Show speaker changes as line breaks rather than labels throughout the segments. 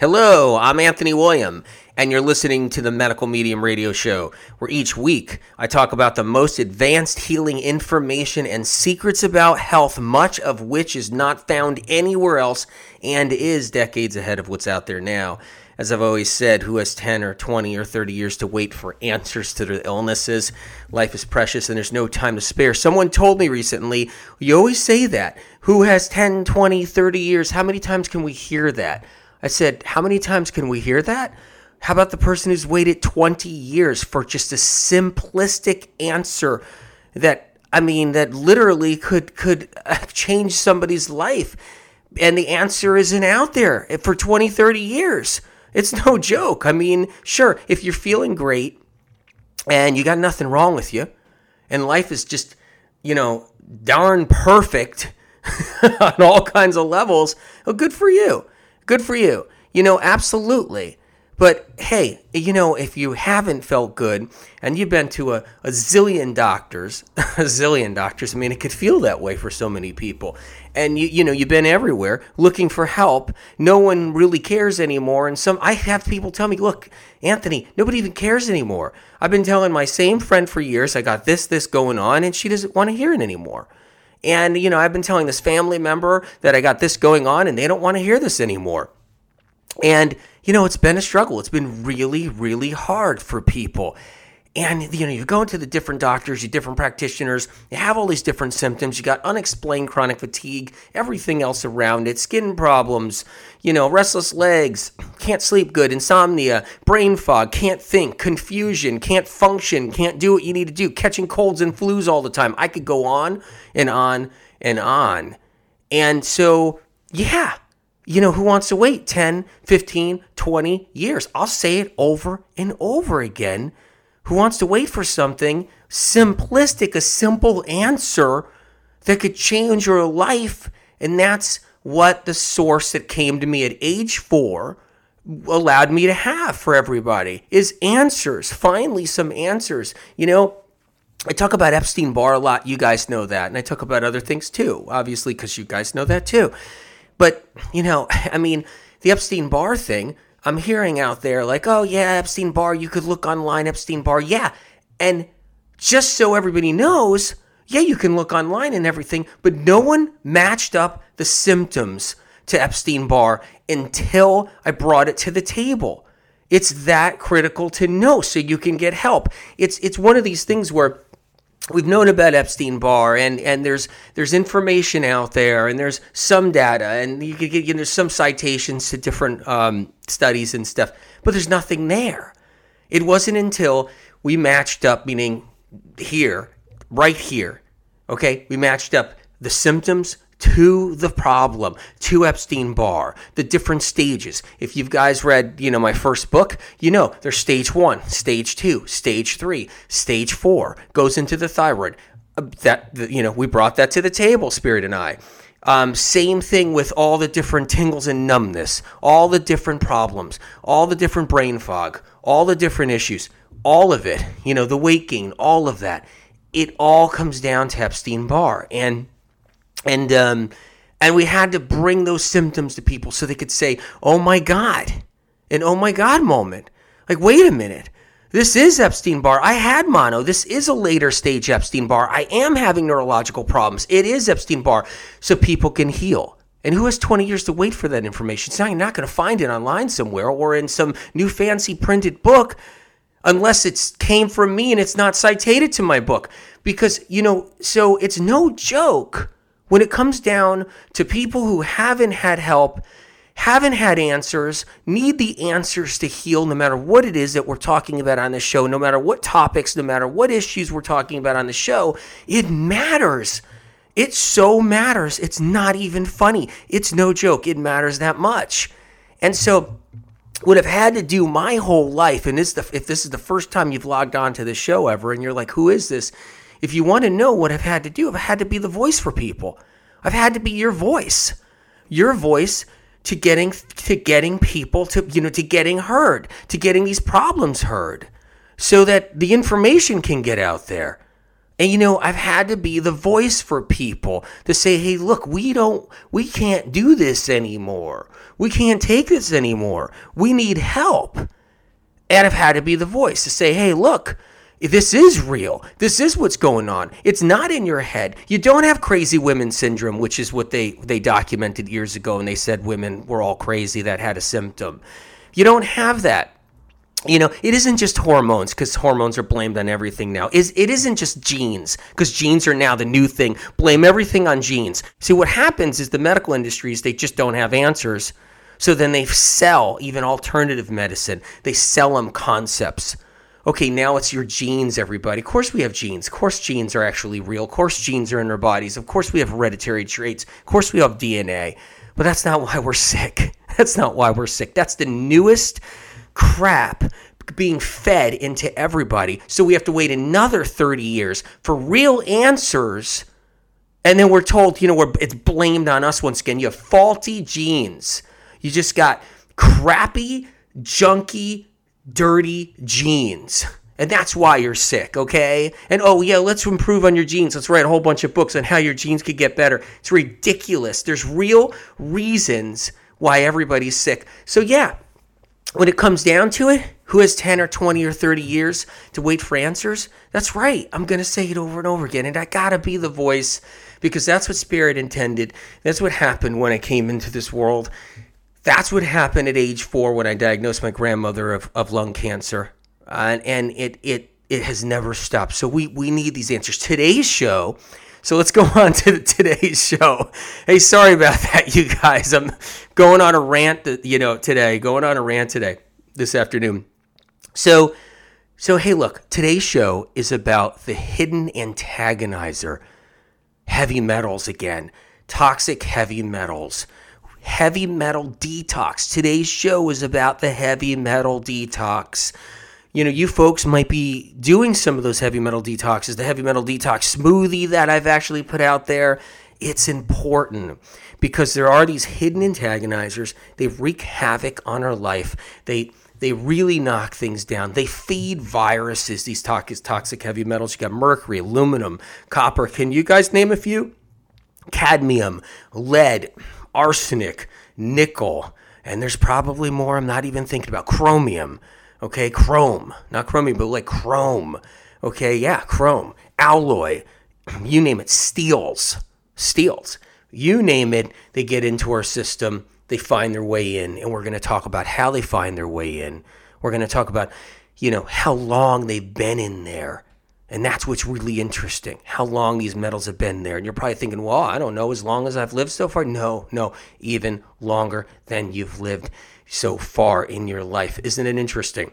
Hello, I'm Anthony William, and you're listening to the Medical Medium Radio Show, where each week I talk about the most advanced healing information and secrets about health, much of which is not found anywhere else and is decades ahead of what's out there now. As I've always said, who has 10 or 20 or 30 years to wait for answers to their illnesses? Life is precious and there's no time to spare. Someone told me recently, you always say that. Who has 10, 20, 30 years? How many times can we hear that? I said, How many times can we hear that? How about the person who's waited 20 years for just a simplistic answer that, I mean, that literally could, could uh, change somebody's life? And the answer isn't out there for 20, 30 years. It's no joke. I mean, sure, if you're feeling great and you got nothing wrong with you, and life is just, you know, darn perfect on all kinds of levels, well, good for you. Good for you. You know, absolutely. But hey, you know, if you haven't felt good and you've been to a, a zillion doctors, a zillion doctors, I mean, it could feel that way for so many people. And you, you know, you've been everywhere looking for help. No one really cares anymore. And some, I have people tell me, look, Anthony, nobody even cares anymore. I've been telling my same friend for years, I got this, this going on, and she doesn't want to hear it anymore. And, you know, I've been telling this family member that I got this going on and they don't want to hear this anymore. And, you know, it's been a struggle. It's been really, really hard for people. And, you know, you're going to the different doctors, you different practitioners, you have all these different symptoms. You got unexplained chronic fatigue, everything else around it, skin problems, you know, restless legs, can't sleep good, insomnia, brain fog, can't think, confusion, can't function, can't do what you need to do, catching colds and flus all the time. I could go on and on and on. And so, yeah, you know, who wants to wait 10, 15, 20 years? I'll say it over and over again who wants to wait for something simplistic, a simple answer that could change your life. And that's what the source that came to me at age four allowed me to have for everybody is answers. Finally, some answers. You know, I talk about Epstein Barr a lot. You guys know that. And I talk about other things too, obviously, because you guys know that too. But, you know, I mean, the Epstein Barr thing I'm hearing out there like, oh yeah, Epstein Barr, you could look online, Epstein Barr, yeah. And just so everybody knows, yeah, you can look online and everything, but no one matched up the symptoms to Epstein Barr until I brought it to the table. It's that critical to know so you can get help. It's it's one of these things where we've known about Epstein Barr, and and there's there's information out there, and there's some data, and you can get you know, there's some citations to different um, studies and stuff, but there's nothing there. It wasn't until we matched up, meaning here, right here, okay, we matched up the symptoms to the problem, to Epstein Barr, the different stages. If you guys read, you know, my first book, you know, there's stage one, stage two, stage three, stage four, goes into the thyroid. Uh, that, you know, we brought that to the table, Spirit and I. Um, same thing with all the different tingles and numbness, all the different problems, all the different brain fog, all the different issues, all of it, you know, the weight gain, all of that. It all comes down to Epstein Barr. And and um, and we had to bring those symptoms to people so they could say, "Oh my God," an "Oh my God" moment. Like, wait a minute. This is Epstein Barr. I had mono. This is a later stage Epstein Barr. I am having neurological problems. It is Epstein Barr. So people can heal. And who has 20 years to wait for that information? So you're not going to find it online somewhere or in some new fancy printed book unless it came from me and it's not cited to my book. Because, you know, so it's no joke when it comes down to people who haven't had help, haven't had answers, need the answers to heal, no matter what it is that we're talking about on the show, no matter what topics, no matter what issues we're talking about on the show, it matters. It so matters. It's not even funny. It's no joke. It matters that much. And so, would have had to do my whole life, and if this is the first time you've logged on to the show ever, and you're like, who is this? if you want to know what I've had to do, I've had to be the voice for people. I've had to be your voice. Your voice to getting to getting people to you know to getting heard, to getting these problems heard so that the information can get out there. And you know, I've had to be the voice for people to say, "Hey, look, we don't we can't do this anymore. We can't take this anymore. We need help." And I've had to be the voice to say, "Hey, look, this is real. This is what's going on. It's not in your head. You don't have crazy women syndrome, which is what they they documented years ago and they said women were all crazy that had a symptom. You don't have that you know it isn't just hormones because hormones are blamed on everything now is it isn't just genes because genes are now the new thing blame everything on genes see what happens is the medical industries they just don't have answers so then they sell even alternative medicine they sell them concepts okay now it's your genes everybody of course we have genes of course genes are actually real of course genes are in our bodies of course we have hereditary traits of course we have dna but that's not why we're sick that's not why we're sick that's the newest crap being fed into everybody. So we have to wait another 30 years for real answers. And then we're told, you know, it's blamed on us once again. You have faulty genes. You just got crappy, junky, dirty genes. And that's why you're sick, okay? And oh, yeah, let's improve on your genes. Let's write a whole bunch of books on how your genes could get better. It's ridiculous. There's real reasons why everybody's sick. So, yeah, when it comes down to it, who has 10 or 20 or 30 years to wait for answers? That's right. I'm going to say it over and over again. And I got to be the voice because that's what Spirit intended. That's what happened when I came into this world. That's what happened at age four when I diagnosed my grandmother of, of lung cancer. Uh, and it, it, it has never stopped. So we, we need these answers. Today's show so let's go on to today's show. Hey, sorry about that, you guys. I'm going on a rant, you know, today. Going on a rant today, this afternoon. So, so hey, look, today's show is about the hidden antagonizer, heavy metals again, toxic heavy metals. Heavy metal detox. Today's show is about the heavy metal detox you know, you folks might be doing some of those heavy metal detoxes, the heavy metal detox smoothie that I've actually put out there. It's important because there are these hidden antagonizers. They wreak havoc on our life. They they really knock things down. They feed viruses, these toxic, toxic heavy metals. You got mercury, aluminum, copper. Can you guys name a few? Cadmium, lead, arsenic, nickel, and there's probably more I'm not even thinking about. Chromium Okay, chrome, not chromium, but like chrome. Okay, yeah, chrome, alloy, you name it, steels, steels. You name it, they get into our system, they find their way in, and we're going to talk about how they find their way in. We're going to talk about, you know, how long they've been in there. And that's what's really interesting, how long these metals have been there. And you're probably thinking, well, I don't know, as long as I've lived so far. No, no, even longer than you've lived so far in your life. Isn't it interesting?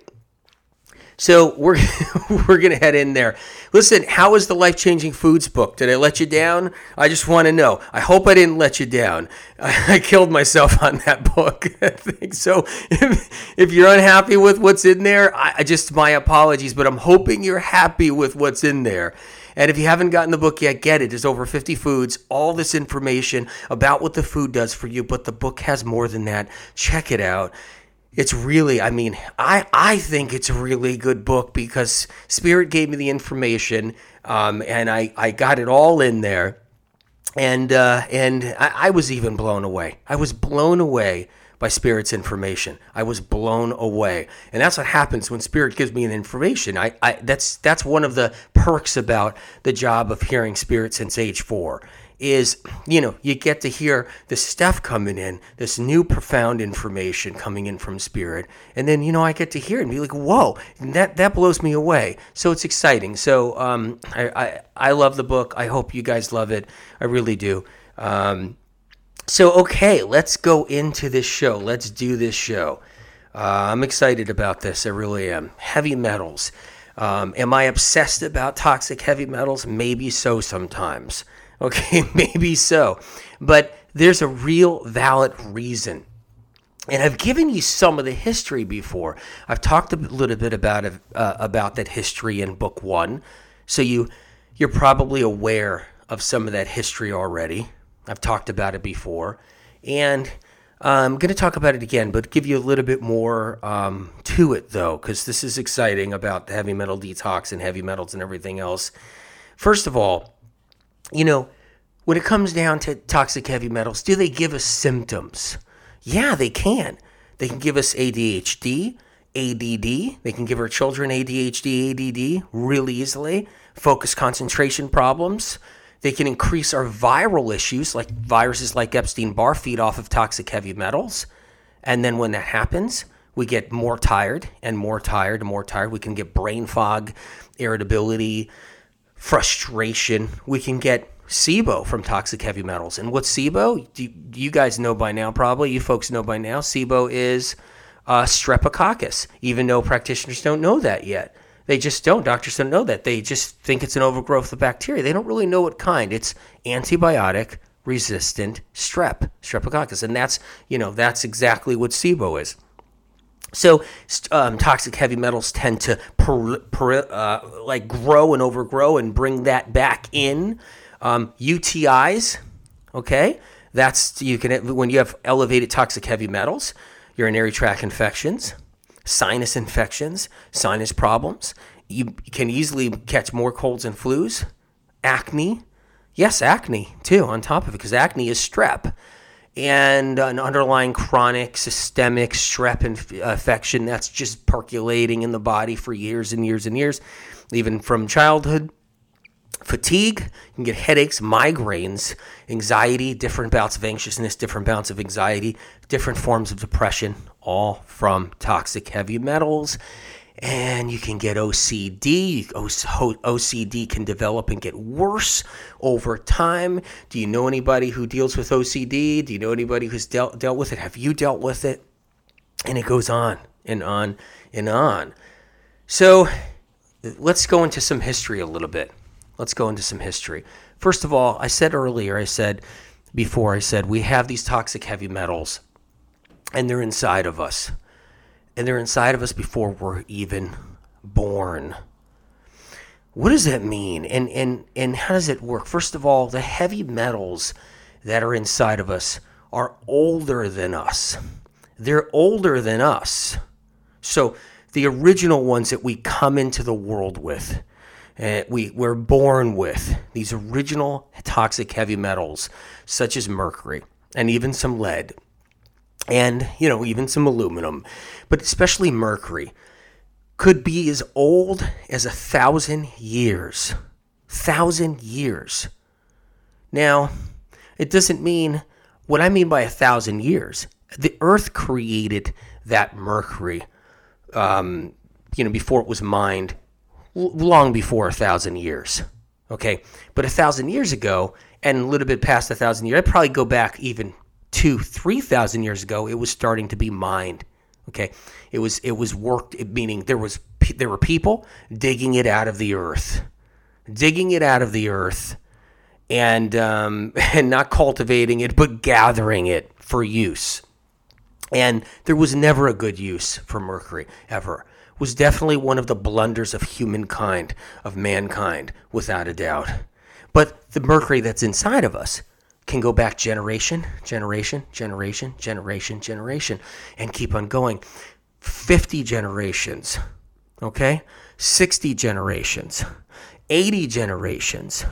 So we're we're gonna head in there. Listen, how was the life changing foods book? Did I let you down? I just want to know. I hope I didn't let you down. I, I killed myself on that book. I think so. If, if you're unhappy with what's in there, I, I just my apologies. But I'm hoping you're happy with what's in there. And if you haven't gotten the book yet, get it. There's over 50 foods, all this information about what the food does for you, but the book has more than that. Check it out. It's really, I mean, I, I think it's a really good book because Spirit gave me the information um, and I, I got it all in there. And, uh, and I, I was even blown away. I was blown away by Spirit's information. I was blown away, and that's what happens when Spirit gives me an information. I, I that's that's one of the perks about the job of hearing Spirit since age four is you know you get to hear the stuff coming in this new profound information coming in from spirit and then you know i get to hear it and be like whoa that that blows me away so it's exciting so um, I, I, I love the book i hope you guys love it i really do um, so, okay, let's go into this show. Let's do this show. Uh, I'm excited about this. I really am. Heavy metals. Um, am I obsessed about toxic heavy metals? Maybe so sometimes. Okay, maybe so. But there's a real valid reason. And I've given you some of the history before. I've talked a little bit about uh, about that history in book one, so you you're probably aware of some of that history already. I've talked about it before, and I'm going to talk about it again, but give you a little bit more um, to it though, because this is exciting about heavy metal detox and heavy metals and everything else. First of all, you know, when it comes down to toxic heavy metals, do they give us symptoms? Yeah, they can. They can give us ADHD, ADD. They can give our children ADHD, ADD really easily. Focus concentration problems. They can increase our viral issues, like viruses like Epstein Barr feed off of toxic heavy metals. And then when that happens, we get more tired and more tired and more tired. We can get brain fog, irritability, frustration. We can get SIBO from toxic heavy metals. And what's SIBO? Do you guys know by now, probably. You folks know by now. SIBO is uh, streptococcus, even though practitioners don't know that yet. They just don't. Doctors don't know that. They just think it's an overgrowth of bacteria. They don't really know what kind. It's antibiotic resistant strep, streptococcus. And that's, you know, that's exactly what SIBO is. So um, toxic heavy metals tend to per, per, uh, like grow and overgrow and bring that back in. Um, UTIs, okay, that's you can when you have elevated toxic heavy metals, urinary tract infections, sinus infections, sinus problems. You can easily catch more colds and flus, acne. Yes, acne too, on top of it, because acne is strep and an underlying chronic systemic strep inf- infection that's just percolating in the body for years and years and years, even from childhood. Fatigue, you can get headaches, migraines, anxiety, different bouts of anxiousness, different bouts of anxiety, different forms of depression, all from toxic heavy metals and you can get OCD. OCD can develop and get worse over time. Do you know anybody who deals with OCD? Do you know anybody who's dealt dealt with it? Have you dealt with it? And it goes on and on and on. So let's go into some history a little bit. Let's go into some history. First of all, I said earlier, I said before, I said we have these toxic heavy metals and they're inside of us and they're inside of us before we're even born. What does that mean? And and and how does it work? First of all, the heavy metals that are inside of us are older than us. They're older than us. So the original ones that we come into the world with, uh, we we're born with these original toxic heavy metals such as mercury and even some lead and you know even some aluminum but especially mercury could be as old as a thousand years thousand years. Now it doesn't mean what i mean by a thousand years the earth created that mercury um, you know before it was mined long before a thousand years okay? But a thousand years ago and a little bit past a thousand years i'd probably go back even two, three thousand years ago, it was starting to be mined. Okay, it was it was worked, meaning there was there were people digging it out of the earth, digging it out of the earth, and um, and not cultivating it, but gathering it for use. And there was never a good use for mercury ever. It was definitely one of the blunders of humankind, of mankind, without a doubt. But the mercury that's inside of us can go back generation, generation, generation, generation, generation, and keep on going. 50 generations, okay? 60 generations, 80 generations,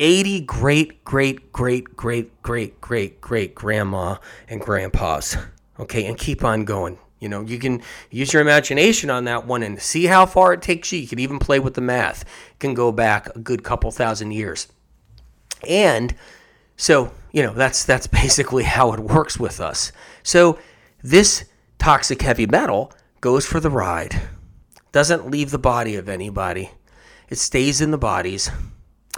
80 great, great, great, great, great, great, great grandma and grandpas, okay? And keep on going. You know, you can use your imagination on that one and see how far it takes you. You can even play with the math. It can go back a good couple thousand years. And so, you know, that's that's basically how it works with us. So, this toxic heavy metal goes for the ride. Doesn't leave the body of anybody. It stays in the bodies,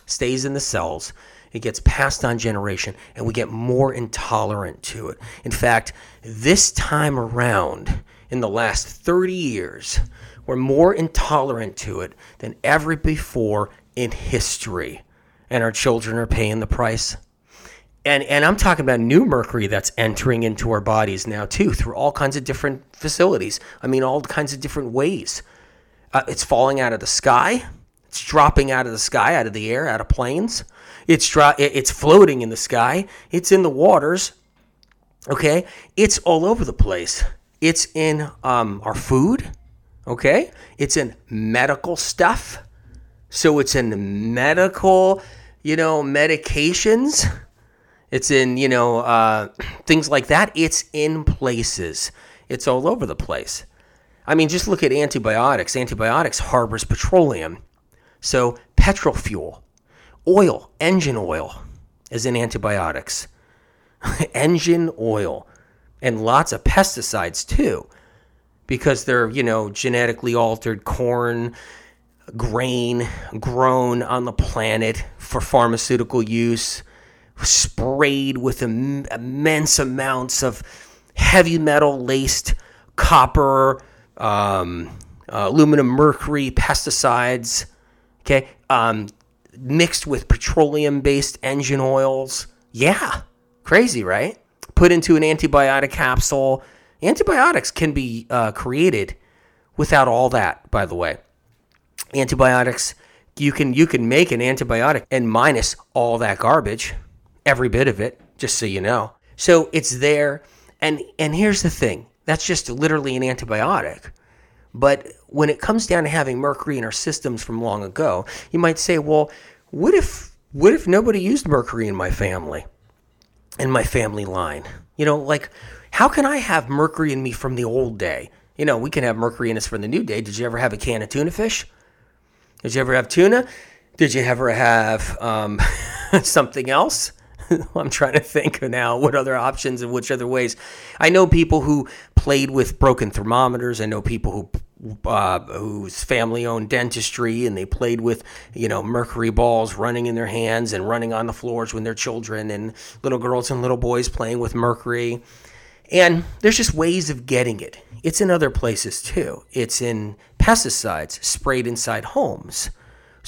stays in the cells. It gets passed on generation and we get more intolerant to it. In fact, this time around in the last 30 years, we're more intolerant to it than ever before in history. And our children are paying the price and and I'm talking about new mercury that's entering into our bodies now too through all kinds of different facilities. I mean, all kinds of different ways. Uh, it's falling out of the sky. It's dropping out of the sky, out of the air, out of planes. It's dro- It's floating in the sky. It's in the waters. Okay, it's all over the place. It's in um, our food. Okay, it's in medical stuff. So it's in medical, you know, medications. It's in, you know, uh, things like that. It's in places. It's all over the place. I mean, just look at antibiotics. Antibiotics harbors petroleum. So petrol fuel, oil, engine oil is in antibiotics. engine oil and lots of pesticides too because they're, you know, genetically altered corn, grain grown on the planet for pharmaceutical use, sprayed with Im- immense amounts of heavy metal laced copper, um, uh, aluminum, mercury, pesticides, okay, um, mixed with petroleum based engine oils. Yeah, crazy, right? Put into an antibiotic capsule. Antibiotics can be uh, created without all that, by the way antibiotics you can you can make an antibiotic and minus all that garbage every bit of it just so you know. So it's there. And and here's the thing. That's just literally an antibiotic. But when it comes down to having mercury in our systems from long ago you might say well what if what if nobody used mercury in my family in my family line? You know like how can i have mercury in me from the old day? You know we can have mercury in us from the new day. Did you ever have a can of tuna fish? Did you ever have tuna? Did you ever have um, something else? I'm trying to think now what other options and which other ways. I know people who played with broken thermometers. I know people who uh, whose family owned dentistry and they played with you know mercury balls running in their hands and running on the floors when they're children and little girls and little boys playing with mercury. And there's just ways of getting it. It's in other places too. It's in pesticides sprayed inside homes.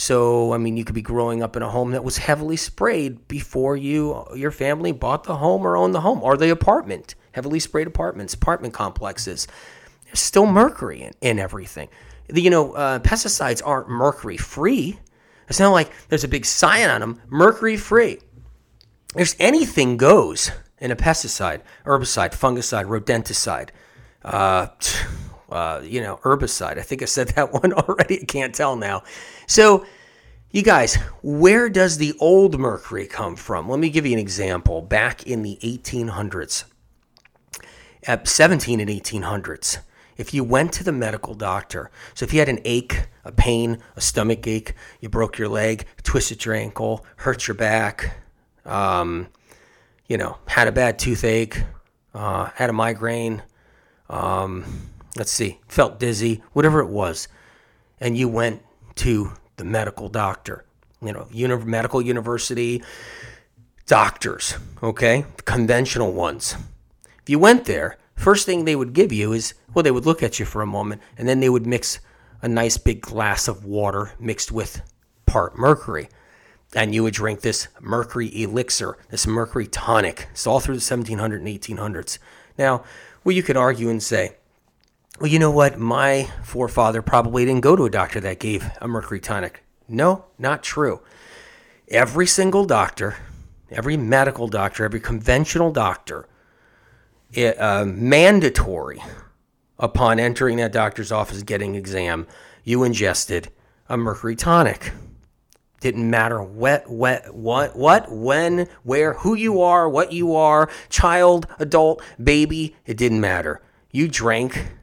So, I mean, you could be growing up in a home that was heavily sprayed before you, your family bought the home or owned the home or the apartment, heavily sprayed apartments, apartment complexes. There's still mercury in, in everything. The, you know, uh, pesticides aren't mercury free. It's not like there's a big sign on them, mercury free. There's anything goes in a pesticide, herbicide, fungicide, rodenticide, uh, uh, you know, herbicide. I think I said that one already. I can't tell now. So, you guys, where does the old mercury come from? Let me give you an example. Back in the 1800s, at 17 and 1800s, if you went to the medical doctor, so if you had an ache, a pain, a stomach ache, you broke your leg, twisted your ankle, hurt your back, um, you know, had a bad toothache, uh, had a migraine, um, let's see, felt dizzy, whatever it was, and you went to the medical doctor, you know, uni- medical university doctors, okay, the conventional ones. If you went there, first thing they would give you is, well, they would look at you for a moment, and then they would mix a nice big glass of water mixed with part mercury and you would drink this mercury elixir, this mercury tonic. It's all through the 1700s and 1800s. Now, well, you could argue and say, well, you know what? My forefather probably didn't go to a doctor that gave a mercury tonic. No, not true. Every single doctor, every medical doctor, every conventional doctor, it, uh, mandatory upon entering that doctor's office getting exam, you ingested a mercury tonic. Didn't matter what, what, what, what, when, where, who you are, what you are, child, adult, baby, it didn't matter. You drank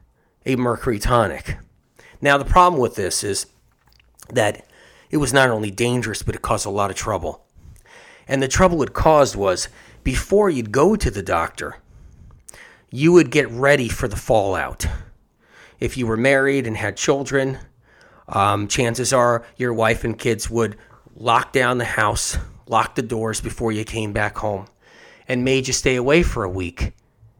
a mercury tonic. Now, the problem with this is that it was not only dangerous, but it caused a lot of trouble. And the trouble it caused was before you'd go to the doctor, you would get ready for the fallout. If you were married and had children, um, chances are your wife and kids would lock down the house, lock the doors before you came back home, and made you stay away for a week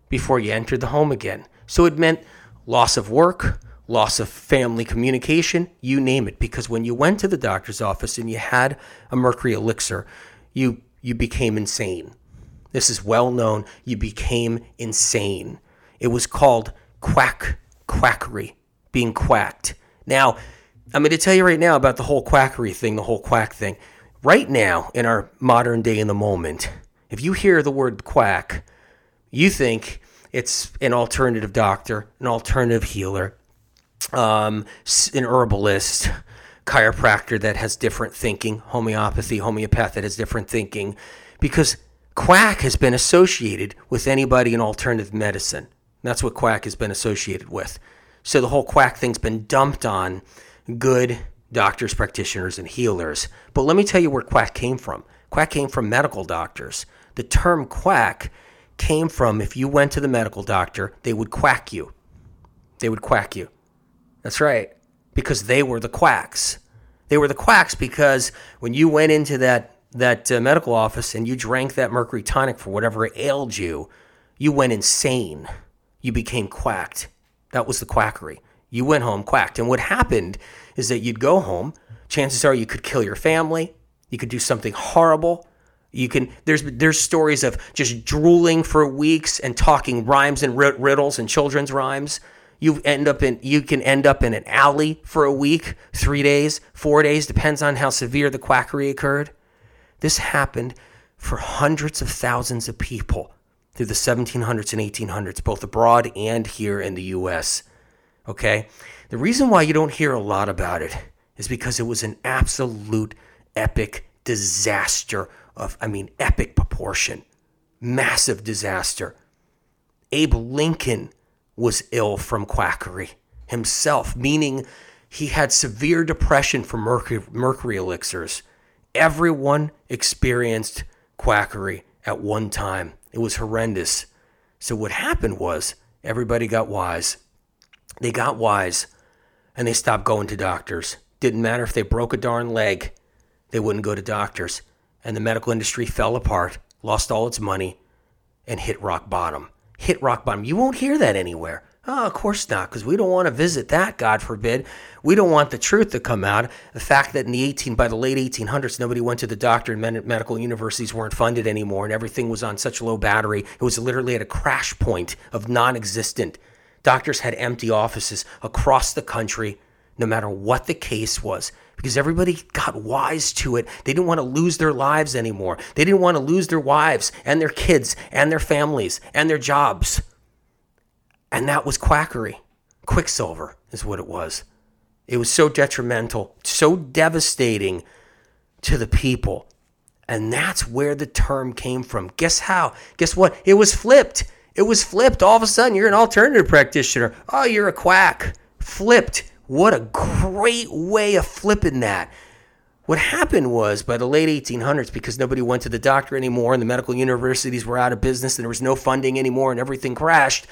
before you entered the home again. So it meant loss of work, loss of family communication, you name it. Because when you went to the doctor's office and you had a mercury elixir, you you became insane. This is well known. You became insane. It was called quack quackery, being quacked. Now, I'm going to tell you right now about the whole quackery thing, the whole quack thing. Right now, in our modern day, in the moment, if you hear the word quack, you think it's an alternative doctor, an alternative healer, um, an herbalist, chiropractor that has different thinking, homeopathy, homeopath that has different thinking, because quack has been associated with anybody in alternative medicine. That's what quack has been associated with. So the whole quack thing's been dumped on good doctors, practitioners, and healers. But let me tell you where quack came from. Quack came from medical doctors. The term quack came from if you went to the medical doctor, they would quack you. They would quack you. That's right, because they were the quacks. They were the quacks because when you went into that that uh, medical office and you drank that mercury tonic for whatever ailed you, you went insane. You became quacked. That was the quackery. You went home quacked. And what happened is that you'd go home. Chances are you could kill your family. You could do something horrible. You can there's there's stories of just drooling for weeks and talking rhymes and riddles and children's rhymes. You end up in you can end up in an alley for a week, 3 days, 4 days depends on how severe the quackery occurred. This happened for hundreds of thousands of people through the 1700s and 1800s, both abroad and here in the US. Okay? The reason why you don't hear a lot about it is because it was an absolute epic disaster of, I mean, epic proportion, massive disaster. Abe Lincoln was ill from quackery himself, meaning he had severe depression from mercury, mercury elixirs. Everyone experienced quackery at one time. It was horrendous. So, what happened was everybody got wise. They got wise and they stopped going to doctors. Didn't matter if they broke a darn leg, they wouldn't go to doctors and the medical industry fell apart, lost all its money, and hit rock bottom. Hit rock bottom. You won't hear that anywhere. Oh, of course not, because we don't want to visit that, God forbid. We don't want the truth to come out. The fact that in the 18 by the late 1800s, nobody went to the doctor and medical universities weren't funded anymore, and everything was on such low battery. It was literally at a crash point of non-existent. Doctors had empty offices across the country, no matter what the case was because everybody got wise to it. They didn't want to lose their lives anymore. They didn't want to lose their wives and their kids and their families and their jobs. And that was quackery. Quicksilver is what it was. It was so detrimental, so devastating to the people. And that's where the term came from. Guess how? Guess what? It was flipped. It was flipped. All of a sudden, you're an alternative practitioner. Oh, you're a quack. Flipped. What a great way of flipping that. What happened was by the late 1800s, because nobody went to the doctor anymore and the medical universities were out of business and there was no funding anymore and everything crashed,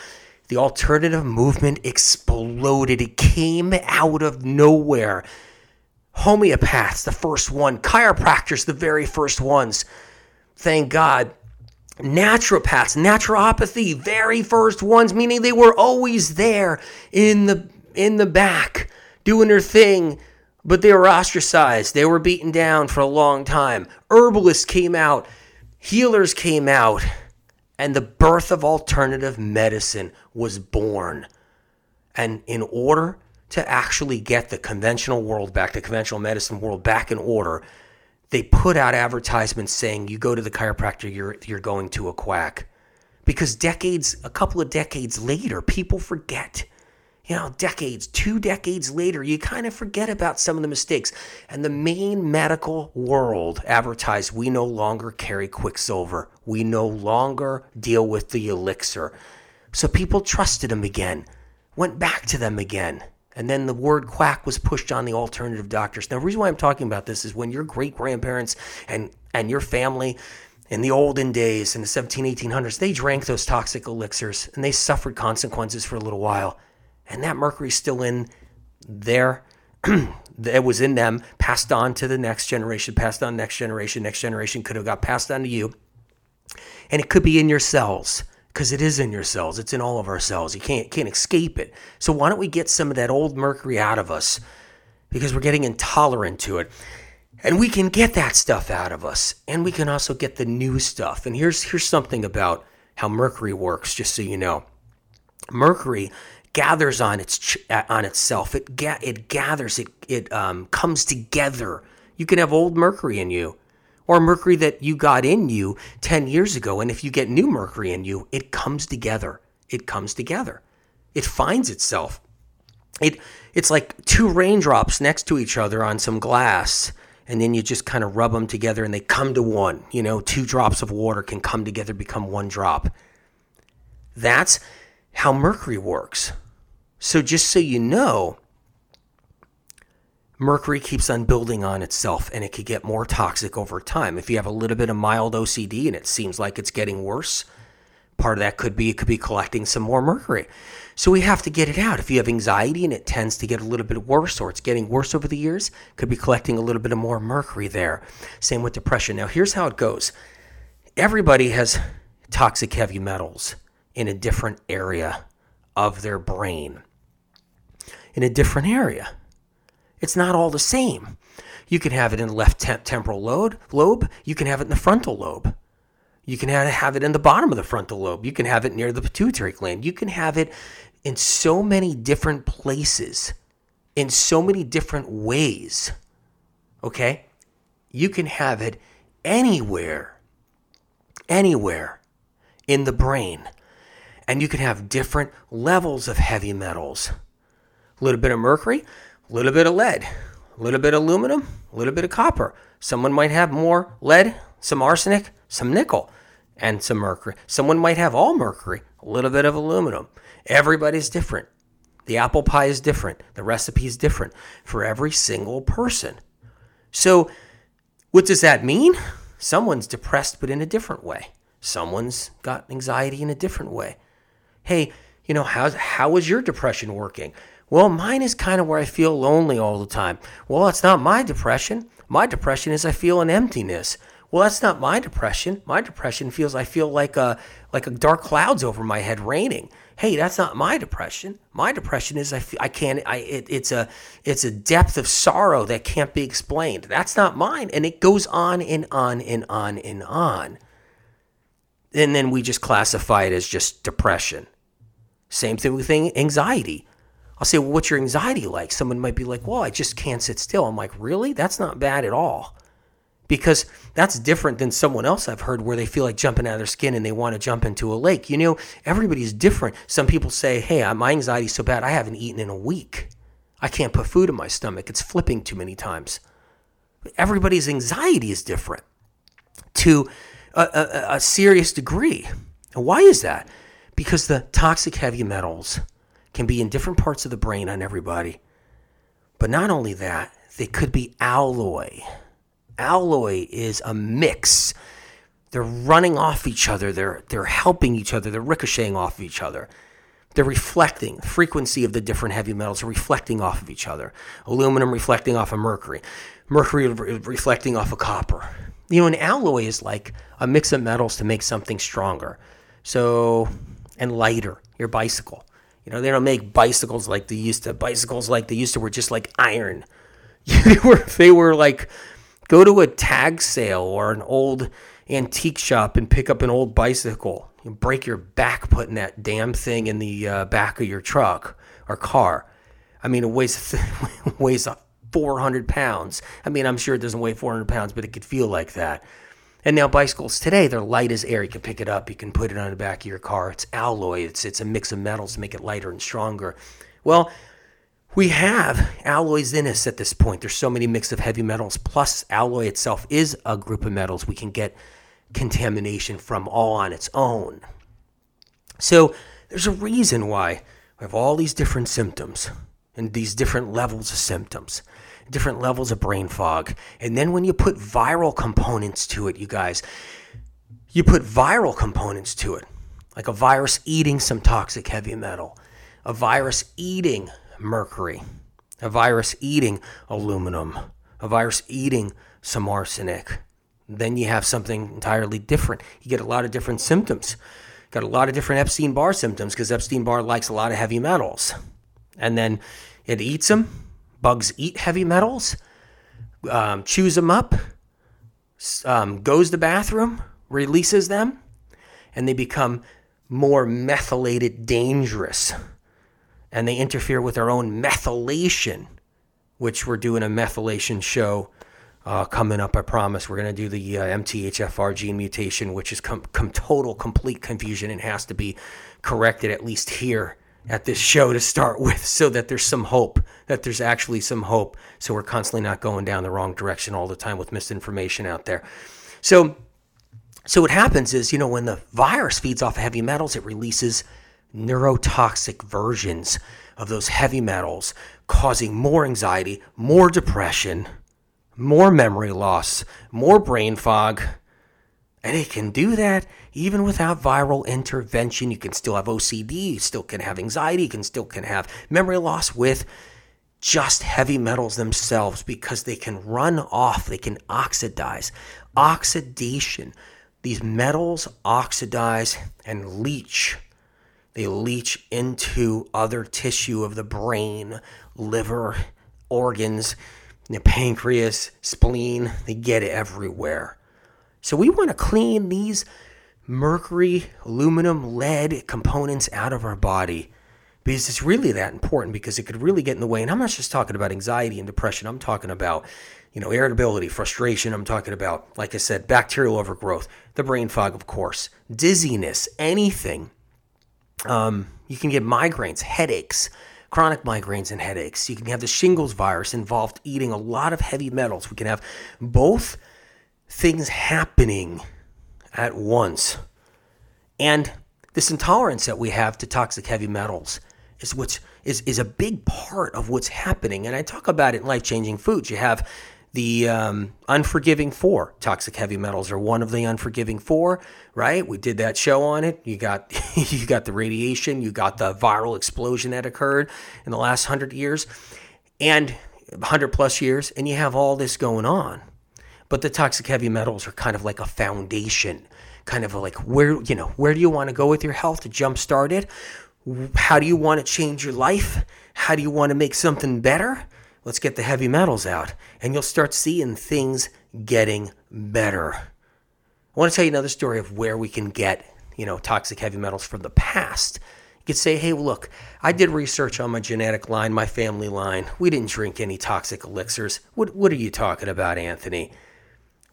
the alternative movement exploded. It came out of nowhere. Homeopaths, the first one, chiropractors, the very first ones. Thank God. Naturopaths, naturopathy, very first ones, meaning they were always there in the in the back doing their thing, but they were ostracized. They were beaten down for a long time. Herbalists came out, healers came out, and the birth of alternative medicine was born. And in order to actually get the conventional world back, the conventional medicine world back in order, they put out advertisements saying, you go to the chiropractor, you're, you're going to a quack. Because decades, a couple of decades later, people forget you know, decades, two decades later, you kind of forget about some of the mistakes. And the main medical world advertised we no longer carry quicksilver, we no longer deal with the elixir. So people trusted them again, went back to them again. And then the word quack was pushed on the alternative doctors. Now, the reason why I'm talking about this is when your great grandparents and, and your family in the olden days, in the 17, 1800s, they drank those toxic elixirs and they suffered consequences for a little while and that mercury's still in there. it was in them, passed on to the next generation, passed on next generation, next generation could have got passed on to you. And it could be in your cells because it is in your cells. It's in all of our cells. You can't can't escape it. So why don't we get some of that old mercury out of us? Because we're getting intolerant to it. And we can get that stuff out of us. And we can also get the new stuff. And here's here's something about how mercury works just so you know. Mercury gathers on its on itself. It ga- it gathers. It it um, comes together. You can have old mercury in you, or mercury that you got in you ten years ago, and if you get new mercury in you, it comes together. It comes together. It finds itself. It It's like two raindrops next to each other on some glass, and then you just kind of rub them together and they come to one. You know, two drops of water can come together, become one drop. That's how mercury works. So, just so you know, mercury keeps on building on itself and it could get more toxic over time. If you have a little bit of mild OCD and it seems like it's getting worse, part of that could be it could be collecting some more mercury. So we have to get it out. If you have anxiety and it tends to get a little bit worse or it's getting worse over the years, could be collecting a little bit of more mercury there. Same with depression. Now here's how it goes. Everybody has toxic heavy metals in a different area of their brain. In a different area. It's not all the same. You can have it in the left temporal lobe, lobe. You can have it in the frontal lobe. You can have it in the bottom of the frontal lobe. You can have it near the pituitary gland. You can have it in so many different places, in so many different ways. Okay? You can have it anywhere, anywhere in the brain. And you can have different levels of heavy metals. A little bit of mercury, a little bit of lead, a little bit of aluminum, a little bit of copper. Someone might have more lead, some arsenic, some nickel, and some mercury. Someone might have all mercury, a little bit of aluminum. Everybody's different. The apple pie is different. The recipe is different for every single person. So, what does that mean? Someone's depressed, but in a different way. Someone's got anxiety in a different way. Hey, you know, how's, how is your depression working? Well, mine is kind of where I feel lonely all the time. Well, that's not my depression. My depression is I feel an emptiness. Well, that's not my depression. My depression feels I feel like a like a dark clouds over my head raining. Hey, that's not my depression. My depression is I feel, I can't I it, it's a it's a depth of sorrow that can't be explained. That's not mine and it goes on and on and on and on. And then we just classify it as just depression. Same thing with anxiety. I'll say, well, what's your anxiety like? Someone might be like, well, I just can't sit still. I'm like, really? That's not bad at all. Because that's different than someone else I've heard where they feel like jumping out of their skin and they want to jump into a lake. You know, everybody's different. Some people say, hey, my anxiety's so bad, I haven't eaten in a week. I can't put food in my stomach. It's flipping too many times. Everybody's anxiety is different to a, a, a serious degree. And why is that? Because the toxic heavy metals can be in different parts of the brain on everybody. But not only that, they could be alloy. Alloy is a mix. They're running off each other, they're, they're helping each other, they're ricocheting off of each other. They're reflecting the frequency of the different heavy metals are reflecting off of each other. Aluminum reflecting off of mercury, mercury re- reflecting off of copper. You know, an alloy is like a mix of metals to make something stronger. So, and lighter, your bicycle. You know, they don't make bicycles like they used to. Bicycles like they used to were just like iron. they were they were like go to a tag sale or an old antique shop and pick up an old bicycle. You break your back putting that damn thing in the uh, back of your truck or car. I mean, it weighs weighs 400 pounds. I mean, I'm sure it doesn't weigh 400 pounds, but it could feel like that. And now bicycles today, they're light as air. You can pick it up, you can put it on the back of your car. It's alloy, it's, it's a mix of metals to make it lighter and stronger. Well, we have alloys in us at this point. There's so many mix of heavy metals, plus alloy itself is a group of metals we can get contamination from all on its own. So there's a reason why we have all these different symptoms and these different levels of symptoms different levels of brain fog. And then when you put viral components to it, you guys, you put viral components to it, like a virus eating some toxic heavy metal, a virus eating mercury, a virus eating aluminum, a virus eating some arsenic. Then you have something entirely different. You get a lot of different symptoms. Got a lot of different Epstein Barr symptoms because Epstein Barr likes a lot of heavy metals. And then it eats them, bugs eat heavy metals, um, chews them up, um, goes to the bathroom, releases them, and they become more methylated dangerous. And they interfere with our own methylation, which we're doing a methylation show uh, coming up. I promise. We're going to do the uh, MTHFR gene mutation, which is com-, com- total, complete confusion and has to be corrected at least here at this show to start with so that there's some hope that there's actually some hope. So we're constantly not going down the wrong direction all the time with misinformation out there. So, so what happens is, you know, when the virus feeds off heavy metals, it releases neurotoxic versions of those heavy metals, causing more anxiety, more depression, more memory loss, more brain fog. And it can do that even without viral intervention. You can still have OCD, you still can have anxiety, you can still can have memory loss with just heavy metals themselves because they can run off, they can oxidize. Oxidation. These metals oxidize and leach they leach into other tissue of the brain, liver, organs, the pancreas, spleen. They get it everywhere. So we want to clean these mercury, aluminum, lead components out of our body because it's really that important because it could really get in the way. And I'm not just talking about anxiety and depression. I'm talking about, you know, irritability, frustration. I'm talking about, like I said, bacterial overgrowth, the brain fog, of course, dizziness, anything um, you can get migraines, headaches, chronic migraines and headaches. You can have the shingles virus involved eating a lot of heavy metals. We can have both things happening at once. And this intolerance that we have to toxic heavy metals is what's is, is a big part of what's happening. And I talk about it in life changing foods. You have the um, unforgiving four. Toxic heavy metals are one of the unforgiving four right? We did that show on it. You got you got the radiation. You got the viral explosion that occurred in the last 100 years. And 100 plus years. And you have all this going on but the toxic heavy metals are kind of like a foundation kind of like where you know where do you want to go with your health to jumpstart it how do you want to change your life how do you want to make something better let's get the heavy metals out, and you'll start seeing things getting better. I want to tell you another story of where we can get, you know, toxic heavy metals from the past. You could say, hey, look, I did research on my genetic line, my family line. We didn't drink any toxic elixirs. What, what are you talking about, Anthony?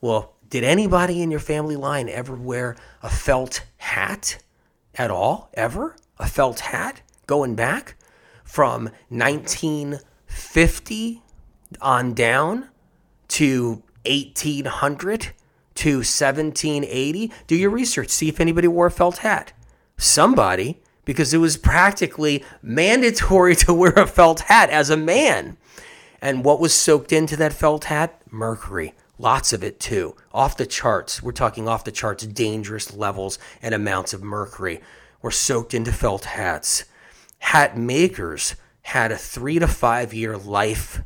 Well, did anybody in your family line ever wear a felt hat at all? Ever? A felt hat? Going back from 1950 on down to 1800 to 1780. Do your research. See if anybody wore a felt hat. Somebody, because it was practically mandatory to wear a felt hat as a man. And what was soaked into that felt hat? Mercury. Lots of it too. Off the charts. We're talking off the charts, dangerous levels and amounts of mercury were soaked into felt hats. Hat makers had a three to five year life,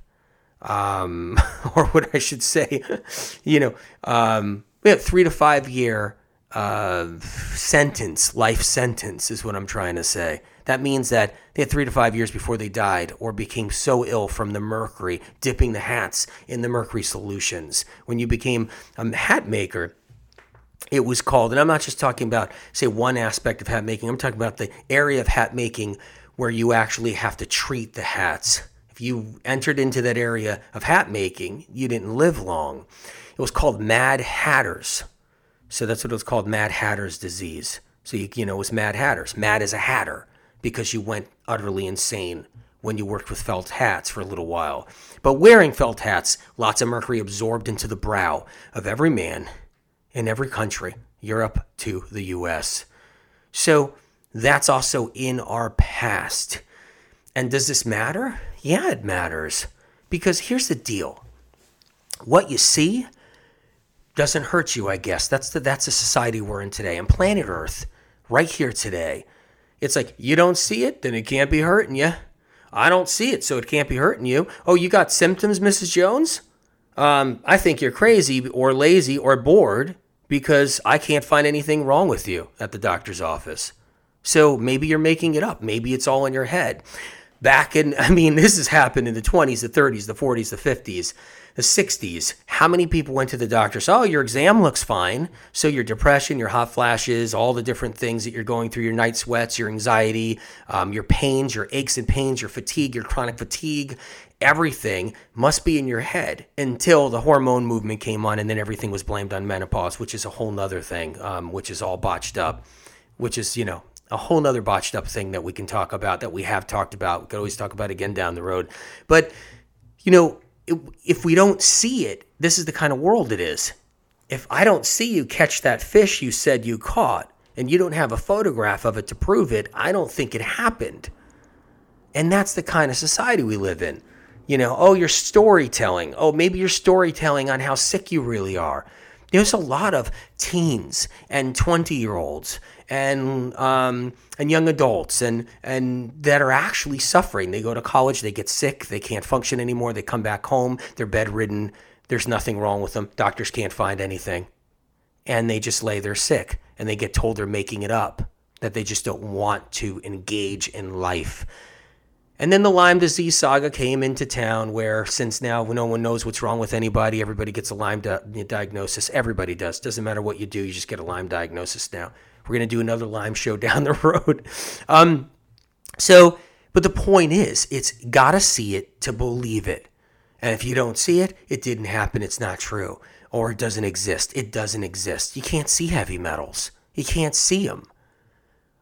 um, or what I should say, you know, um, we have three to five year uh, sentence, life sentence is what I'm trying to say. That means that they had three to five years before they died or became so ill from the mercury, dipping the hats in the mercury solutions. When you became a hat maker, it was called, and I'm not just talking about, say, one aspect of hat making, I'm talking about the area of hat making where you actually have to treat the hats. If you entered into that area of hat making, you didn't live long. It was called Mad Hatters. So that's what it was called, Mad Hatter's disease. So you, you know, it was Mad Hatters. Mad as a hatter because you went utterly insane when you worked with felt hats for a little while. But wearing felt hats, lots of mercury absorbed into the brow of every man in every country, Europe to the US. So that's also in our past. And does this matter? Yeah, it matters. Because here's the deal what you see doesn't hurt you, I guess. That's the, that's the society we're in today. And planet Earth, right here today, it's like you don't see it, then it can't be hurting you. I don't see it, so it can't be hurting you. Oh, you got symptoms, Mrs. Jones? Um, I think you're crazy or lazy or bored because I can't find anything wrong with you at the doctor's office. So maybe you're making it up. Maybe it's all in your head. Back in, I mean, this has happened in the 20s, the 30s, the 40s, the 50s, the 60s. How many people went to the doctor? So, oh, your exam looks fine. So, your depression, your hot flashes, all the different things that you're going through, your night sweats, your anxiety, um, your pains, your aches and pains, your fatigue, your chronic fatigue, everything must be in your head until the hormone movement came on and then everything was blamed on menopause, which is a whole nother thing, um, which is all botched up, which is, you know, a whole nother botched up thing that we can talk about that we have talked about. We could always talk about again down the road. But, you know, if we don't see it, this is the kind of world it is. If I don't see you catch that fish you said you caught and you don't have a photograph of it to prove it, I don't think it happened. And that's the kind of society we live in. You know, oh, you're storytelling. Oh, maybe you're storytelling on how sick you really are. There's a lot of teens and 20 year olds and um, and young adults and and that are actually suffering. They go to college, they get sick, they can't function anymore. They come back home, they're bedridden. There's nothing wrong with them. Doctors can't find anything, and they just lay there sick. And they get told they're making it up, that they just don't want to engage in life. And then the Lyme disease saga came into town, where since now no one knows what's wrong with anybody, everybody gets a Lyme di- diagnosis. Everybody does. Doesn't matter what you do, you just get a Lyme diagnosis now. We're going to do another Lyme show down the road. Um, so, but the point is, it's got to see it to believe it. And if you don't see it, it didn't happen, it's not true. Or it doesn't exist. It doesn't exist. You can't see heavy metals, you can't see them.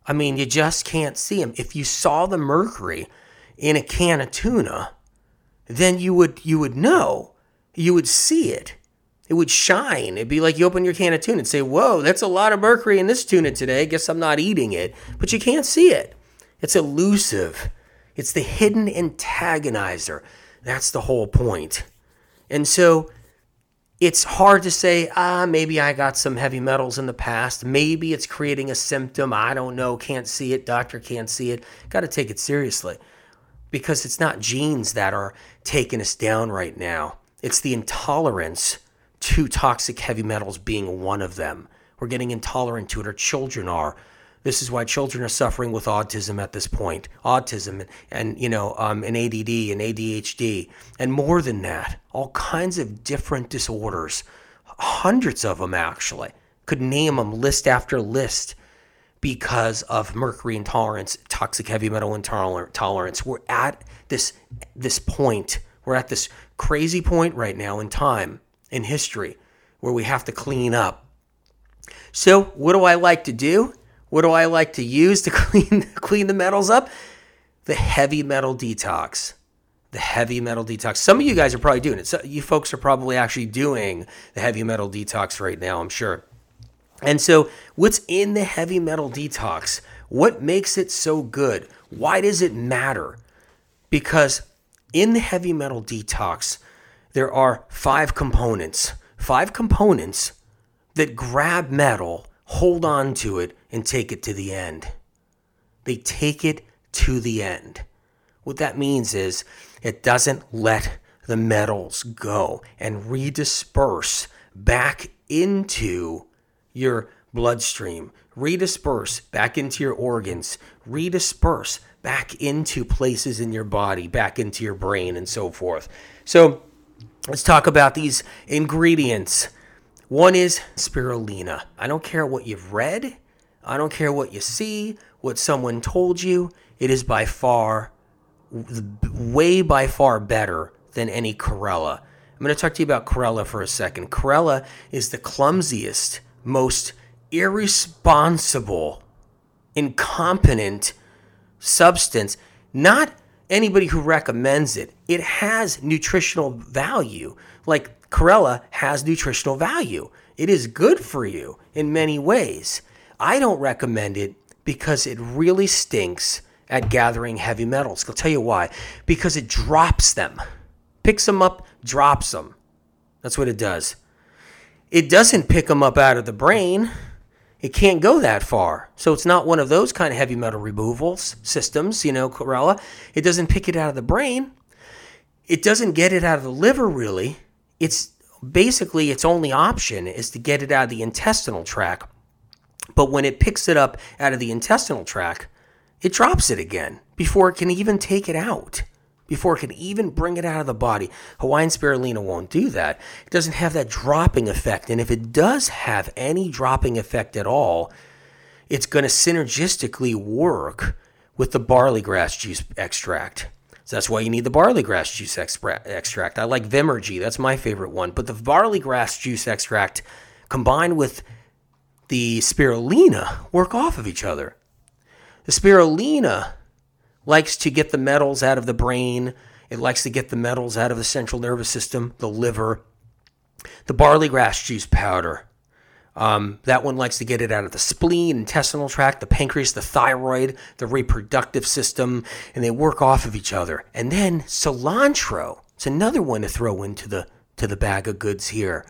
I mean, you just can't see them. If you saw the mercury in a can of tuna, then you would you would know. You would see it it would shine. It'd be like you open your can of tuna and say, Whoa, that's a lot of mercury in this tuna today. Guess I'm not eating it. But you can't see it. It's elusive. It's the hidden antagonizer. That's the whole point. And so it's hard to say, ah, maybe I got some heavy metals in the past. Maybe it's creating a symptom. I don't know. Can't see it. Doctor can't see it. Got to take it seriously because it's not genes that are taking us down right now. It's the intolerance to toxic heavy metals being one of them. We're getting intolerant to it. Our children are. This is why children are suffering with autism at this point. Autism and, you know, um, and ADD and ADHD and more than that. All kinds of different disorders. Hundreds of them actually. Could name them list after list because of mercury intolerance, toxic heavy metal intolerance. We're at this this point. We're at this crazy point right now in time in history where we have to clean up. So, what do I like to do? What do I like to use to clean clean the metals up? The heavy metal detox. The heavy metal detox. Some of you guys are probably doing it. So you folks are probably actually doing the heavy metal detox right now, I'm sure. And so, what's in the heavy metal detox? What makes it so good? Why does it matter? Because in the heavy metal detox, there are five components, five components that grab metal, hold on to it, and take it to the end. They take it to the end. What that means is it doesn't let the metals go and redisperse back into your bloodstream, redisperse back into your organs, redisperse back into places in your body, back into your brain, and so forth. So, Let's talk about these ingredients. One is spirulina. I don't care what you've read, I don't care what you see, what someone told you. It is by far, way by far better than any chlorella. I'm going to talk to you about chlorella for a second. Chlorella is the clumsiest, most irresponsible, incompetent substance, not anybody who recommends it, it has nutritional value. Like Chlorella has nutritional value. It is good for you in many ways. I don't recommend it because it really stinks at gathering heavy metals. I'll tell you why. Because it drops them, picks them up, drops them. That's what it does. It doesn't pick them up out of the brain it can't go that far. So it's not one of those kind of heavy metal removals systems, you know, chlorella. It doesn't pick it out of the brain. It doesn't get it out of the liver really. It's basically its only option is to get it out of the intestinal tract. But when it picks it up out of the intestinal tract, it drops it again before it can even take it out before it can even bring it out of the body. Hawaiian spirulina won't do that. It doesn't have that dropping effect. And if it does have any dropping effect at all, it's going to synergistically work with the barley grass juice extract. So that's why you need the barley grass juice extract. I like Vimergy, that's my favorite one. But the barley grass juice extract combined with the spirulina work off of each other. The spirulina likes to get the metals out of the brain. It likes to get the metals out of the central nervous system, the liver. The barley grass juice powder. Um, that one likes to get it out of the spleen, intestinal tract, the pancreas, the thyroid, the reproductive system, and they work off of each other. And then cilantro. It's another one to throw into the to the bag of goods here.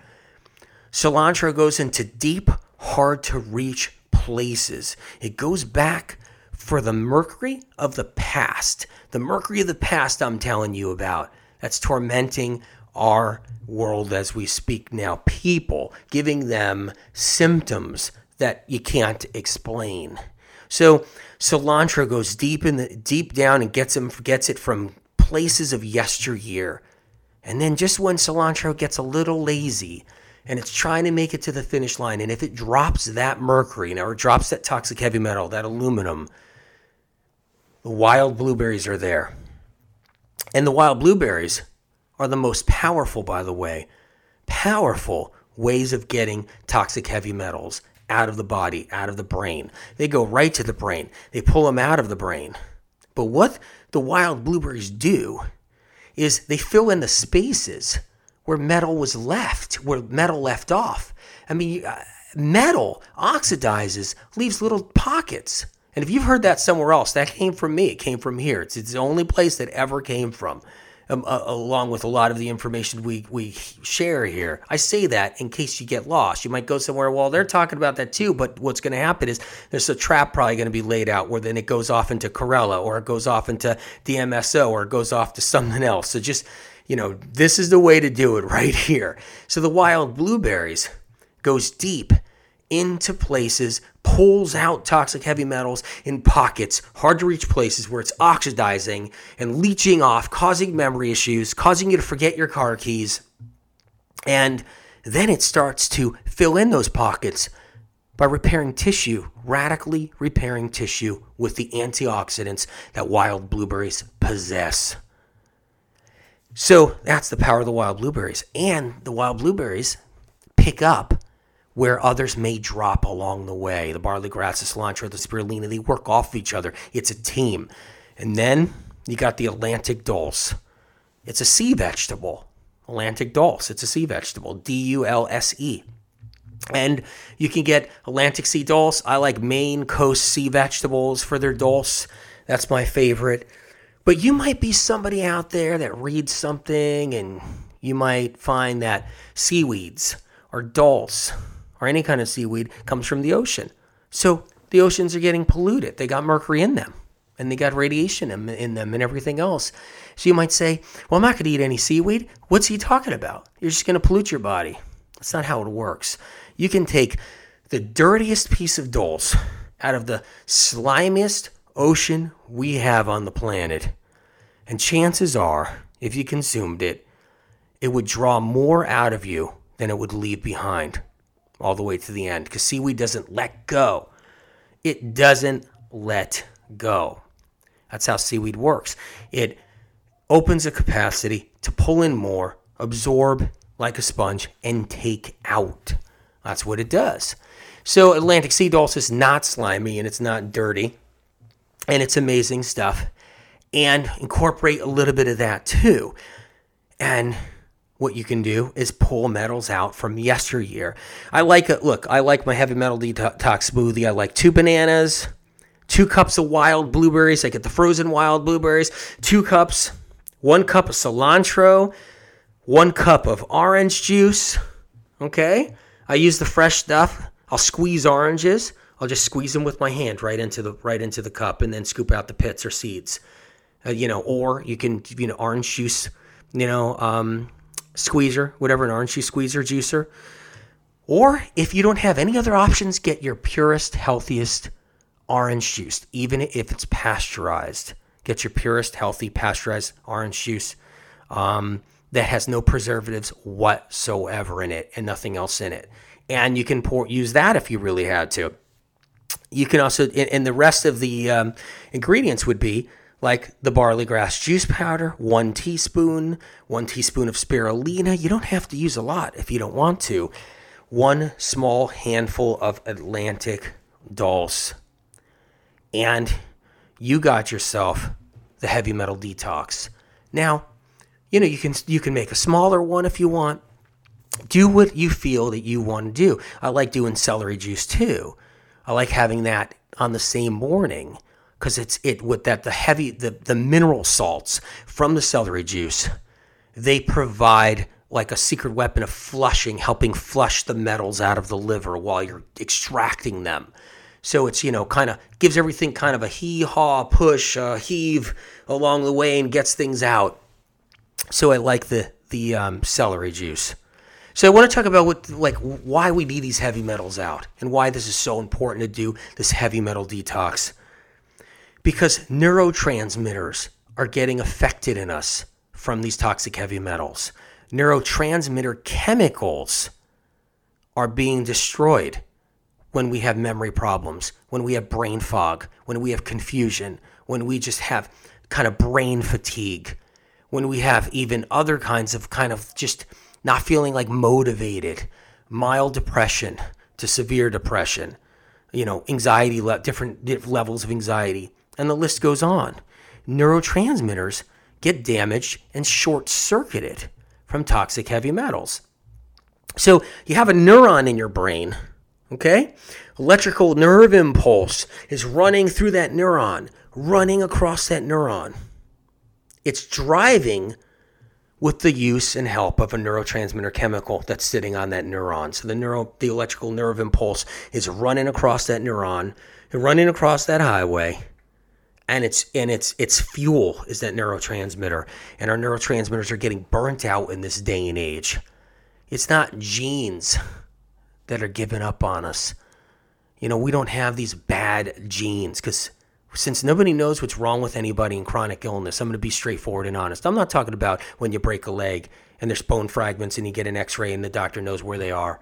Cilantro goes into deep, hard to reach places. It goes back for the mercury of the past. The mercury of the past I'm telling you about. That's tormenting our world as we speak now. People giving them symptoms that you can't explain. So cilantro goes deep in the deep down and gets them gets it from places of yesteryear. And then just when cilantro gets a little lazy and it's trying to make it to the finish line, and if it drops that mercury, now or drops that toxic heavy metal, that aluminum, the wild blueberries are there. And the wild blueberries are the most powerful, by the way, powerful ways of getting toxic heavy metals out of the body, out of the brain. They go right to the brain, they pull them out of the brain. But what the wild blueberries do is they fill in the spaces where metal was left, where metal left off. I mean, uh, metal oxidizes, leaves little pockets. And if you've heard that somewhere else, that came from me. It came from here. It's, it's the only place that ever came from um, uh, along with a lot of the information we, we share here. I say that in case you get lost. You might go somewhere, well, they're talking about that too, but what's going to happen is there's a trap probably going to be laid out where then it goes off into Chlorella or it goes off into DMSO or it goes off to something else. So just, you know, this is the way to do it right here. So the wild blueberries goes deep into places, pulls out toxic heavy metals in pockets, hard to reach places where it's oxidizing and leaching off, causing memory issues, causing you to forget your car keys. And then it starts to fill in those pockets by repairing tissue, radically repairing tissue with the antioxidants that wild blueberries possess. So that's the power of the wild blueberries. And the wild blueberries pick up where others may drop along the way. The barley grass, the cilantro, the spirulina, they work off each other. It's a team. And then you got the Atlantic dulse. It's a sea vegetable. Atlantic dulse. It's a sea vegetable. D U L S E. And you can get Atlantic sea dulse. I like Maine coast sea vegetables for their dulse. That's my favorite. But you might be somebody out there that reads something and you might find that seaweeds or dulse or any kind of seaweed comes from the ocean. So the oceans are getting polluted. They got mercury in them and they got radiation in, in them and everything else. So you might say, well, I'm not going to eat any seaweed. What's he talking about? You're just going to pollute your body. That's not how it works. You can take the dirtiest piece of dulse out of the slimiest ocean we have on the planet, and chances are, if you consumed it, it would draw more out of you than it would leave behind all the way to the end because seaweed doesn't let go. It doesn't let go. That's how seaweed works. It opens a capacity to pull in more, absorb like a sponge, and take out. That's what it does. So Atlantic sea dulse is not slimy and it's not dirty, and it's amazing stuff. And incorporate a little bit of that too. And what you can do is pull metals out from yesteryear. I like it. Look, I like my heavy metal detox smoothie. I like two bananas, two cups of wild blueberries. I get the frozen wild blueberries, two cups, one cup of cilantro, one cup of orange juice. Okay. I use the fresh stuff. I'll squeeze oranges. I'll just squeeze them with my hand right into the right into the cup and then scoop out the pits or seeds. Uh, you know, or you can you know orange juice. You know, um, squeezer, whatever, an orange juice squeezer, juicer. Or if you don't have any other options, get your purest, healthiest orange juice, even if it's pasteurized. Get your purest, healthy, pasteurized orange juice um, that has no preservatives whatsoever in it and nothing else in it. And you can pour, use that if you really had to. You can also, and the rest of the um, ingredients would be like the barley grass juice powder, one teaspoon, one teaspoon of spirulina. You don't have to use a lot if you don't want to. One small handful of Atlantic dulse. and you got yourself the heavy metal detox. Now, you know, you can you can make a smaller one if you want. Do what you feel that you want to do. I like doing celery juice too. I like having that on the same morning because it's it with that the heavy the, the mineral salts from the celery juice they provide like a secret weapon of flushing helping flush the metals out of the liver while you're extracting them. So it's you know kind of gives everything kind of a hee haw push heave along the way and gets things out. So i like the the um, celery juice. So I want to talk about what like why we need these heavy metals out and why this is so important to do this heavy metal detox. Because neurotransmitters are getting affected in us from these toxic heavy metals. Neurotransmitter chemicals are being destroyed when we have memory problems, when we have brain fog, when we have confusion, when we just have kind of brain fatigue, when we have even other kinds of kind of just not feeling like motivated, mild depression to severe depression, you know, anxiety, different levels of anxiety, and the list goes on. Neurotransmitters get damaged and short circuited from toxic heavy metals. So you have a neuron in your brain, okay? Electrical nerve impulse is running through that neuron, running across that neuron. It's driving with the use and help of a neurotransmitter chemical that's sitting on that neuron. So the neuro the electrical nerve impulse is running across that neuron, running across that highway, and it's and it's its fuel is that neurotransmitter. And our neurotransmitters are getting burnt out in this day and age. It's not genes that are giving up on us. You know, we don't have these bad genes because since nobody knows what's wrong with anybody in chronic illness, I'm going to be straightforward and honest. I'm not talking about when you break a leg and there's bone fragments and you get an x-ray and the doctor knows where they are.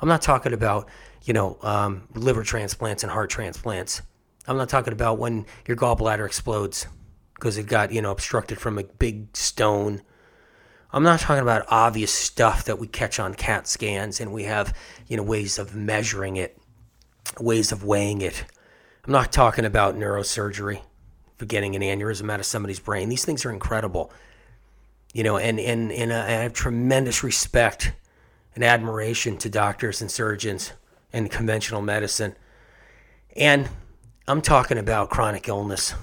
I'm not talking about, you know, um, liver transplants and heart transplants. I'm not talking about when your gallbladder explodes because it got, you know, obstructed from a big stone. I'm not talking about obvious stuff that we catch on CAT scans and we have, you know, ways of measuring it, ways of weighing it. I'm not talking about neurosurgery for getting an aneurysm out of somebody's brain. These things are incredible. You know, and, and, and uh, I have tremendous respect and admiration to doctors and surgeons and conventional medicine. And I'm talking about chronic illness.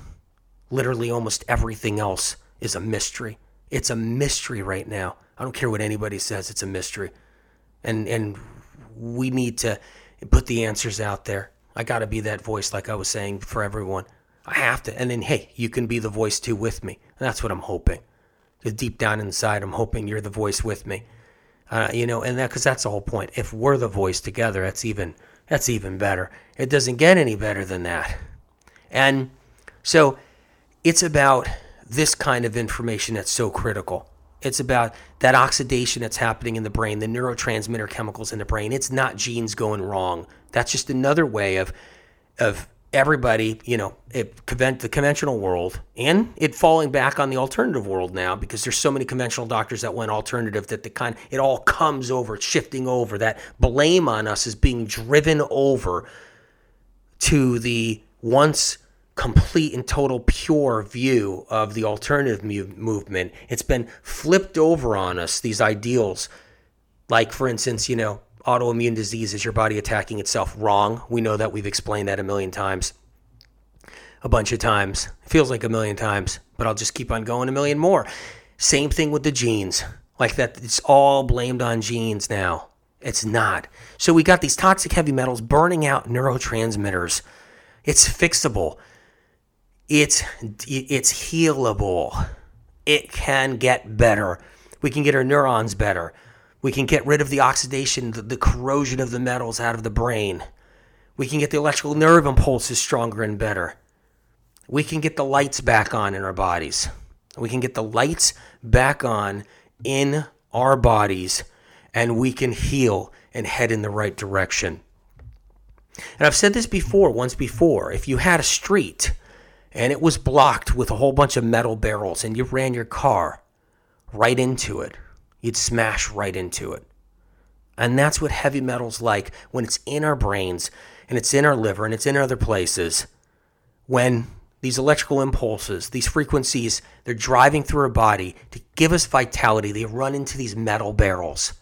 Literally, almost everything else is a mystery. It's a mystery right now. I don't care what anybody says, it's a mystery. And, and we need to put the answers out there. I got to be that voice, like I was saying, for everyone. I have to. And then, hey, you can be the voice too with me. And that's what I'm hoping. Deep down inside, I'm hoping you're the voice with me. Uh, you know, and that because that's the whole point. If we're the voice together, that's even that's even better. It doesn't get any better than that. And so, it's about this kind of information that's so critical. It's about that oxidation that's happening in the brain, the neurotransmitter chemicals in the brain. It's not genes going wrong. That's just another way of of everybody, you know, it the conventional world and it falling back on the alternative world now because there's so many conventional doctors that went alternative that the kind it all comes over, it's shifting over. That blame on us is being driven over to the once complete and total pure view of the alternative mu- movement. It's been flipped over on us, these ideals. Like, for instance, you know, autoimmune disease is your body attacking itself wrong. We know that. We've explained that a million times, a bunch of times. It feels like a million times, but I'll just keep on going a million more. Same thing with the genes. Like that, it's all blamed on genes now. It's not. So we got these toxic heavy metals burning out neurotransmitters. It's fixable it's it's healable. It can get better. We can get our neurons better. We can get rid of the oxidation, the, the corrosion of the metals out of the brain. We can get the electrical nerve impulses stronger and better. We can get the lights back on in our bodies. We can get the lights back on in our bodies and we can heal and head in the right direction. And I've said this before, once before. If you had a street and it was blocked with a whole bunch of metal barrels, and you ran your car right into it. You'd smash right into it. And that's what heavy metal's like when it's in our brains and it's in our liver and it's in other places. when these electrical impulses, these frequencies, they're driving through our body to give us vitality. They run into these metal barrels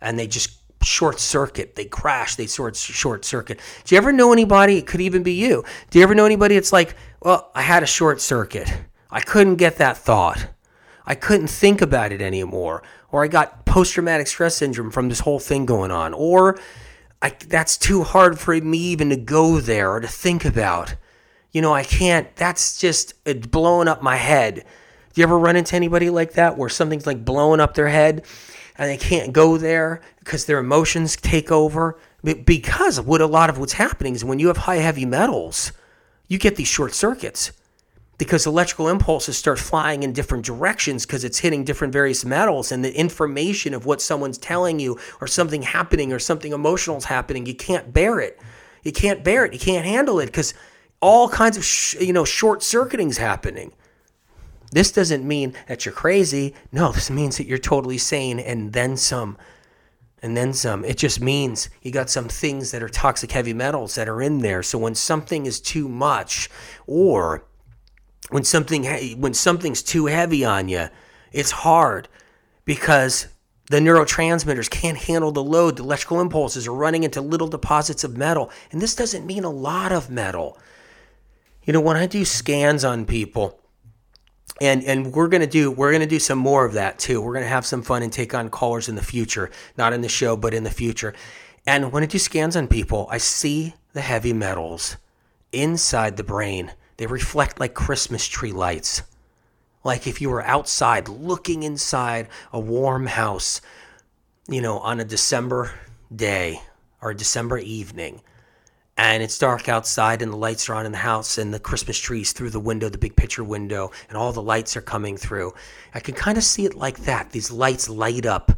and they just short circuit. They crash, they sort short circuit. Do you ever know anybody? It could even be you. Do you ever know anybody? It's like, well, I had a short circuit. I couldn't get that thought. I couldn't think about it anymore. Or I got post traumatic stress syndrome from this whole thing going on. Or I, that's too hard for me even to go there or to think about. You know, I can't, that's just it's blowing up my head. Do you ever run into anybody like that where something's like blowing up their head and they can't go there because their emotions take over? Because what a lot of what's happening is when you have high heavy metals, you get these short circuits because electrical impulses start flying in different directions because it's hitting different various metals and the information of what someone's telling you or something happening or something emotional is happening you can't bear it you can't bear it you can't handle it because all kinds of sh- you know short circuiting's happening this doesn't mean that you're crazy no this means that you're totally sane and then some and then some. It just means you got some things that are toxic heavy metals that are in there. So when something is too much, or when something when something's too heavy on you, it's hard because the neurotransmitters can't handle the load. The electrical impulses are running into little deposits of metal, and this doesn't mean a lot of metal. You know, when I do scans on people, and and we're gonna do we're gonna do some more of that too. We're gonna have some fun and take on callers in the future, not in the show, but in the future. And when I do scans on people, I see the heavy metals inside the brain they reflect like Christmas tree lights. Like if you were outside looking inside a warm house, you know, on a December day or a December evening, and it's dark outside and the lights are on in the house and the Christmas trees through the window, the big picture window, and all the lights are coming through. I can kind of see it like that. These lights light up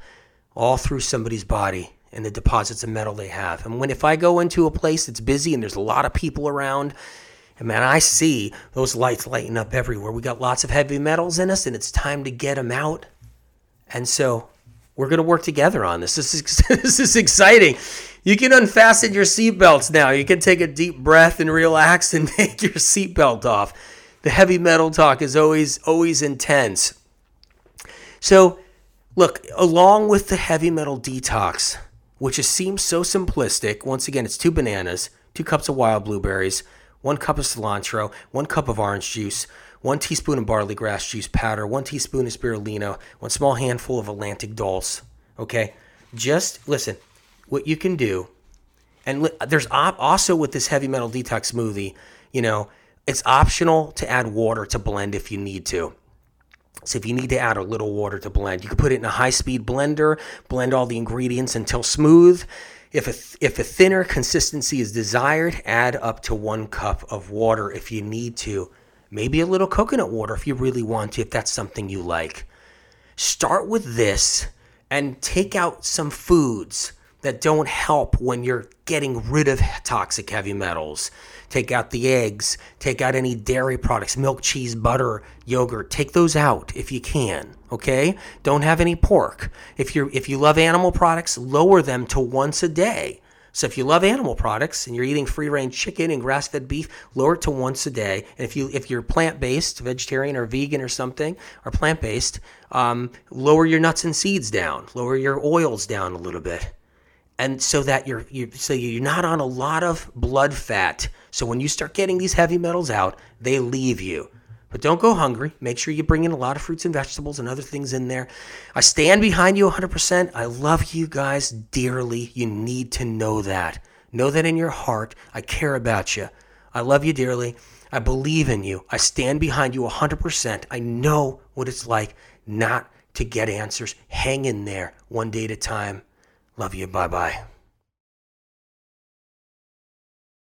all through somebody's body and the deposits of metal they have. And when if I go into a place that's busy and there's a lot of people around and man, I see those lights lighting up everywhere. We got lots of heavy metals in us, and it's time to get them out. And so we're going to work together on this. This is, this is exciting. You can unfasten your seatbelts now. You can take a deep breath and relax and take your seatbelt off. The heavy metal talk is always always intense. So, look, along with the heavy metal detox, which seems so simplistic, once again, it's two bananas, two cups of wild blueberries, one cup of cilantro, one cup of orange juice, one teaspoon of barley grass juice powder, one teaspoon of spirulina, one small handful of Atlantic dulse. Okay, just listen. What you can do, and there's op- also with this heavy metal detox smoothie, you know, it's optional to add water to blend if you need to. So if you need to add a little water to blend, you can put it in a high speed blender, blend all the ingredients until smooth, if a, if a thinner consistency is desired, add up to one cup of water if you need to. Maybe a little coconut water if you really want to, if that's something you like. Start with this and take out some foods that don't help when you're getting rid of toxic heavy metals. Take out the eggs, take out any dairy products, milk, cheese, butter, yogurt. Take those out if you can, okay? Don't have any pork. If you if you love animal products, lower them to once a day. So if you love animal products and you're eating free-range chicken and grass-fed beef, lower it to once a day. And if you if you're plant-based, vegetarian or vegan or something, or plant-based, um, lower your nuts and seeds down. Lower your oils down a little bit and so that you're you so you're not on a lot of blood fat. So when you start getting these heavy metals out, they leave you. But don't go hungry. Make sure you bring in a lot of fruits and vegetables and other things in there. I stand behind you 100%. I love you guys dearly. You need to know that. Know that in your heart. I care about you. I love you dearly. I believe in you. I stand behind you 100%. I know what it's like not to get answers. Hang in there one day at a time. Love you. Bye bye.